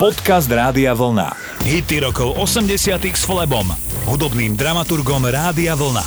Podcast Rádia Vlna. Hity rokov 80 s Flebom, hudobným dramaturgom Rádia Vlna.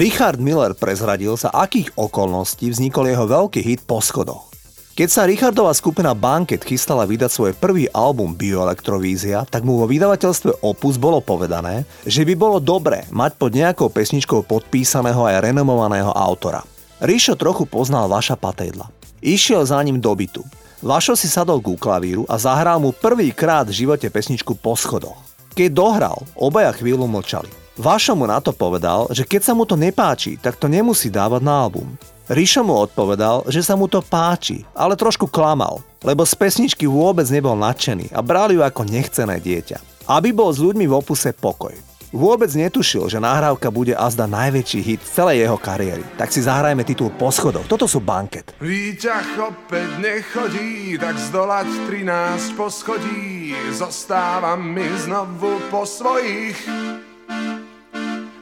Richard Miller prezradil, za akých okolností vznikol jeho veľký hit Po schodoch. Keď sa Richardová skupina Banket chystala vydať svoj prvý album Bioelektrovízia, tak mu vo vydavateľstve Opus bolo povedané, že by bolo dobré mať pod nejakou pesničkou podpísaného aj renomovaného autora. Ríšo trochu poznal Vaša Patejdla. Išiel za ním do bytu. Vašo si sadol ku klavíru a zahral mu prvýkrát v živote pesničku po schodoch. Keď dohral, obaja chvíľu mlčali. Vašo mu na to povedal, že keď sa mu to nepáči, tak to nemusí dávať na album. Ríšo mu odpovedal, že sa mu to páči, ale trošku klamal, lebo z pesničky vôbec nebol nadšený a brali ju ako nechcené dieťa. Aby bol s ľuďmi v opuse pokoj. Vôbec netušil, že nahrávka bude azda najväčší hit celej jeho kariéry. Tak si zahrajme titul Po schodoch. Toto sú banket. Výťah opäť nechodí, tak zdolať 13 poschodí. Zostávam mi znovu po svojich.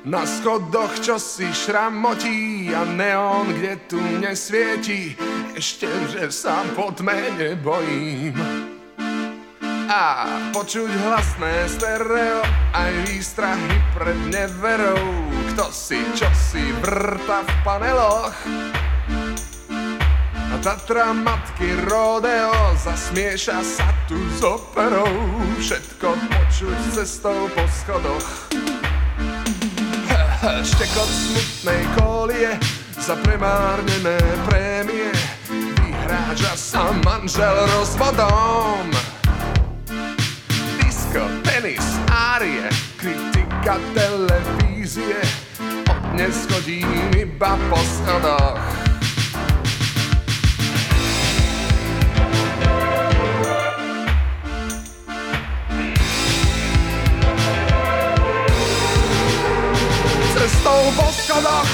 Na schodoch čo si šramotí a neon, kde tu nesvieti. Ešte, že sa po tme nebojím počuť hlasné stereo aj výstrahy pred neverou. Kto si, čo si vrta v paneloch? A Tatra matky rodeo zasmieša sa tu s operou. Všetko počuť cestou po schodoch. Štekot smutnej kolie za premárnené prémie. Vyhráža sa manžel rozvodom tenis, árie, kritika televízie. Od dnes chodím iba po schodoch. Cestou po schodoch,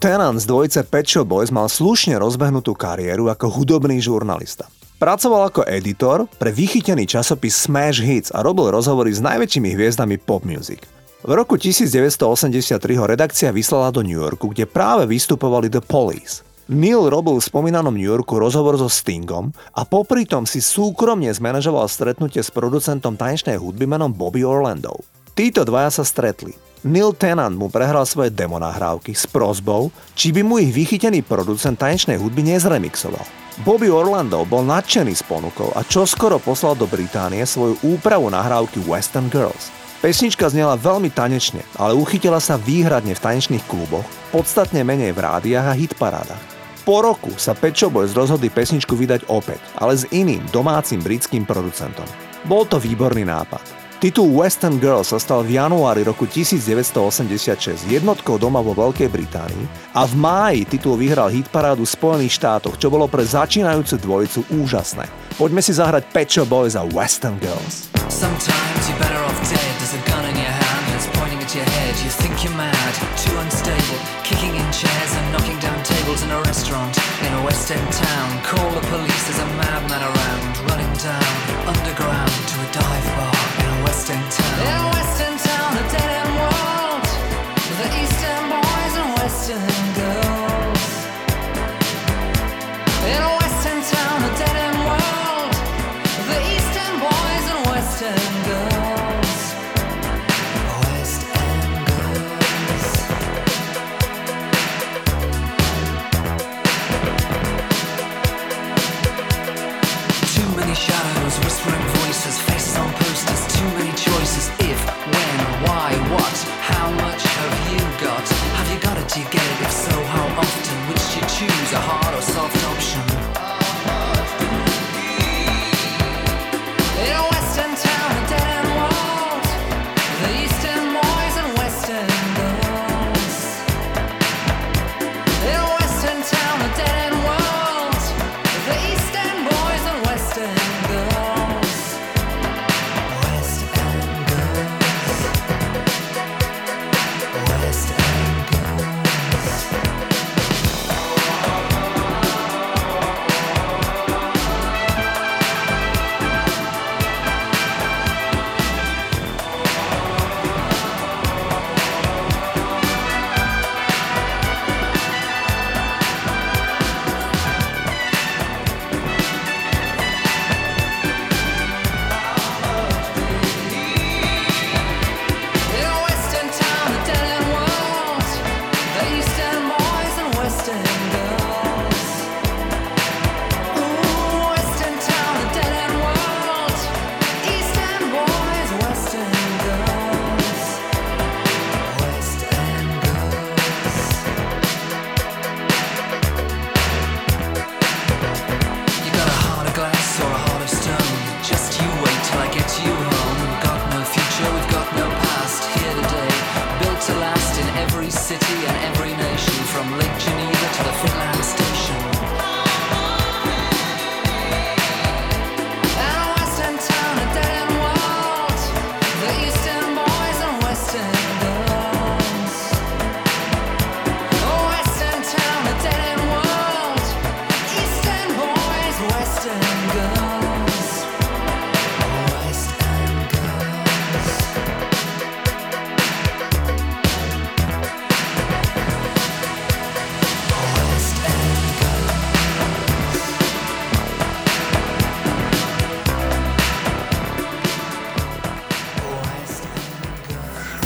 Tennant z dvojice Pet Shop Boys mal slušne rozbehnutú kariéru ako hudobný žurnalista. Pracoval ako editor pre vychytený časopis Smash Hits a robil rozhovory s najväčšími hviezdami pop music. V roku 1983 ho redakcia vyslala do New Yorku, kde práve vystupovali The Police. Neil robil v spomínanom New Yorku rozhovor so Stingom a popri tom si súkromne zmanéžoval stretnutie s producentom tanečnej hudby menom Bobby Orlando. Títo dvaja sa stretli. Neil Tennant mu prehral svoje demo nahrávky s prozbou, či by mu ich vychytený producent tanečnej hudby nezremixoval. Bobby Orlando bol nadšený s ponukou a čoskoro poslal do Británie svoju úpravu nahrávky Western Girls. Pesnička znela veľmi tanečne, ale uchytila sa výhradne v tanečných kluboch, podstatne menej v rádiách a hitparádach. Po roku sa Pet Shop Boys rozhodli pesničku vydať opäť, ale s iným domácim britským producentom. Bol to výborný nápad. Titul Western Girl sa stal v januári roku 1986 jednotkou doma vo Veľkej Británii a v máji titul vyhral hitparádu v Spojených štátoch, čo bolo pre začínajúcu dvojicu úžasné. Poďme si zahrať Pet Shop Boys a Western Girls. Sometimes you're better off dead. There's a gun in your hand and it's pointing at your head. You think you're mad, too unstable, kicking in chairs and knocking down tables in a restaurant in a West End town. Call the police, there's a madman around, running down underground to a dive bar in a West End town. In a West End town, a dead end world. The East End boys and West End girls. A hard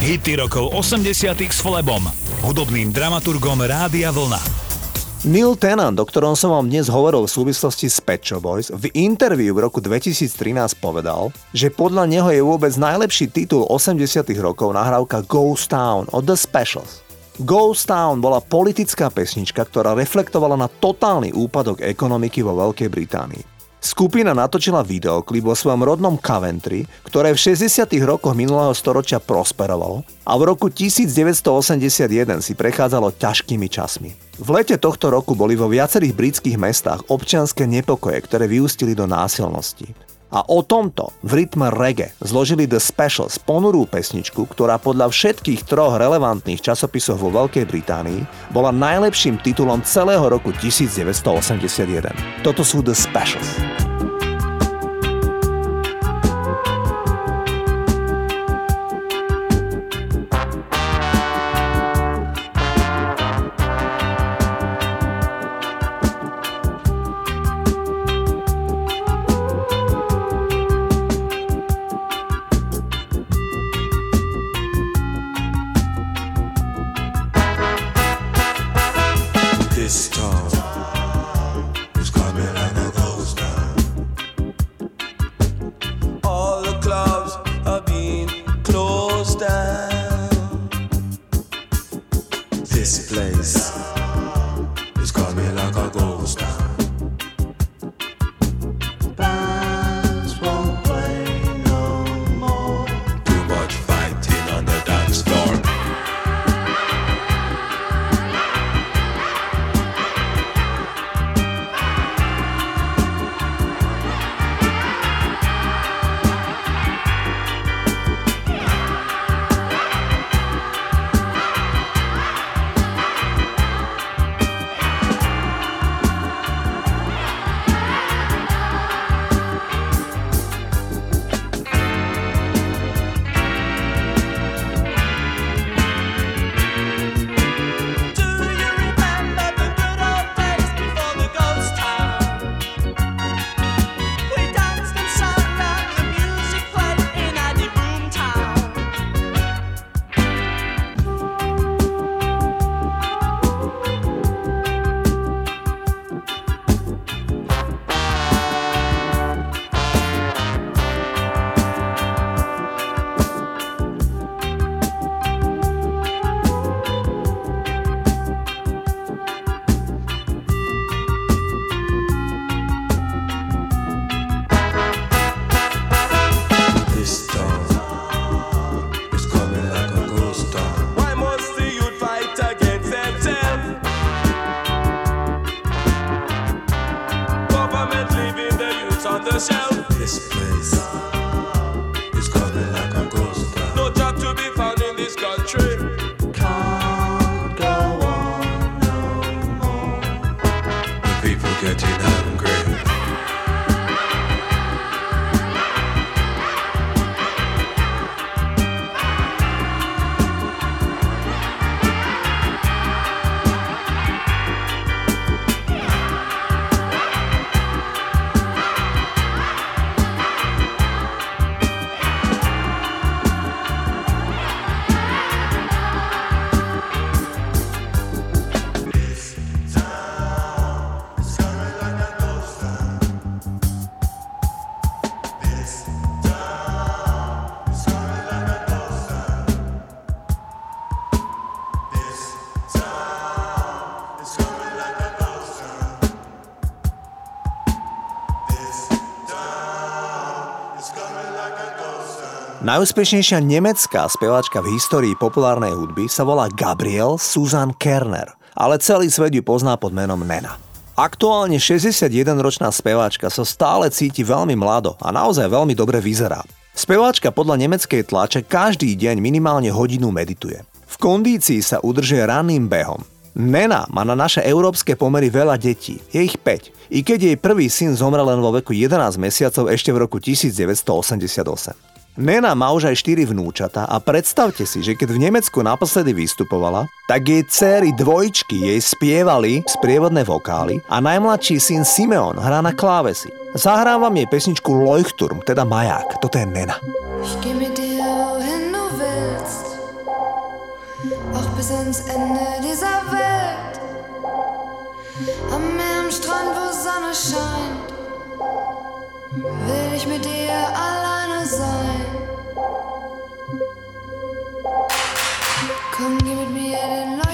Hity rokov 80 s Flebom, hudobným dramaturgom Rádia Vlna. Neil Tennant, o ktorom som vám dnes hovoril v súvislosti s Pet Shop Boys, v interviu v roku 2013 povedal, že podľa neho je vôbec najlepší titul 80 rokov nahrávka Ghost Town od The Specials. Ghost Town bola politická pesnička, ktorá reflektovala na totálny úpadok ekonomiky vo Veľkej Británii. Skupina natočila videoklip vo svojom rodnom Coventry, ktoré v 60. rokoch minulého storočia prosperovalo a v roku 1981 si prechádzalo ťažkými časmi. V lete tohto roku boli vo viacerých britských mestách občianske nepokoje, ktoré vyústili do násilností. A o tomto v rytme reggae zložili The Specials ponurú pesničku, ktorá podľa všetkých troch relevantných časopisov vo Veľkej Británii bola najlepším titulom celého roku 1981. Toto sú The Specials. The Najúspešnejšia nemecká speváčka v histórii populárnej hudby sa volá Gabriel Susan Kerner, ale celý svet ju pozná pod menom Nena. Aktuálne 61-ročná speváčka sa stále cíti veľmi mlado a naozaj veľmi dobre vyzerá. Speváčka podľa nemeckej tlače každý deň minimálne hodinu medituje. V kondícii sa udržuje ranným behom. Nena má na naše európske pomery veľa detí, je ich 5, i keď jej prvý syn zomrel len vo veku 11 mesiacov ešte v roku 1988. Nena má už aj 4 vnúčata a predstavte si, že keď v Nemecku naposledy vystupovala, tak jej céry dvojčky jej spievali sprievodné vokály a najmladší syn Simeon hrá na klávesi. Zahrám vám jej pesničku Leuchtturm, teda maják. Toto je Nena. Auch bis ans Ende dieser Welt. Am Meer, am Strand, wo Sonne scheint, will ich mit dir alleine geh mit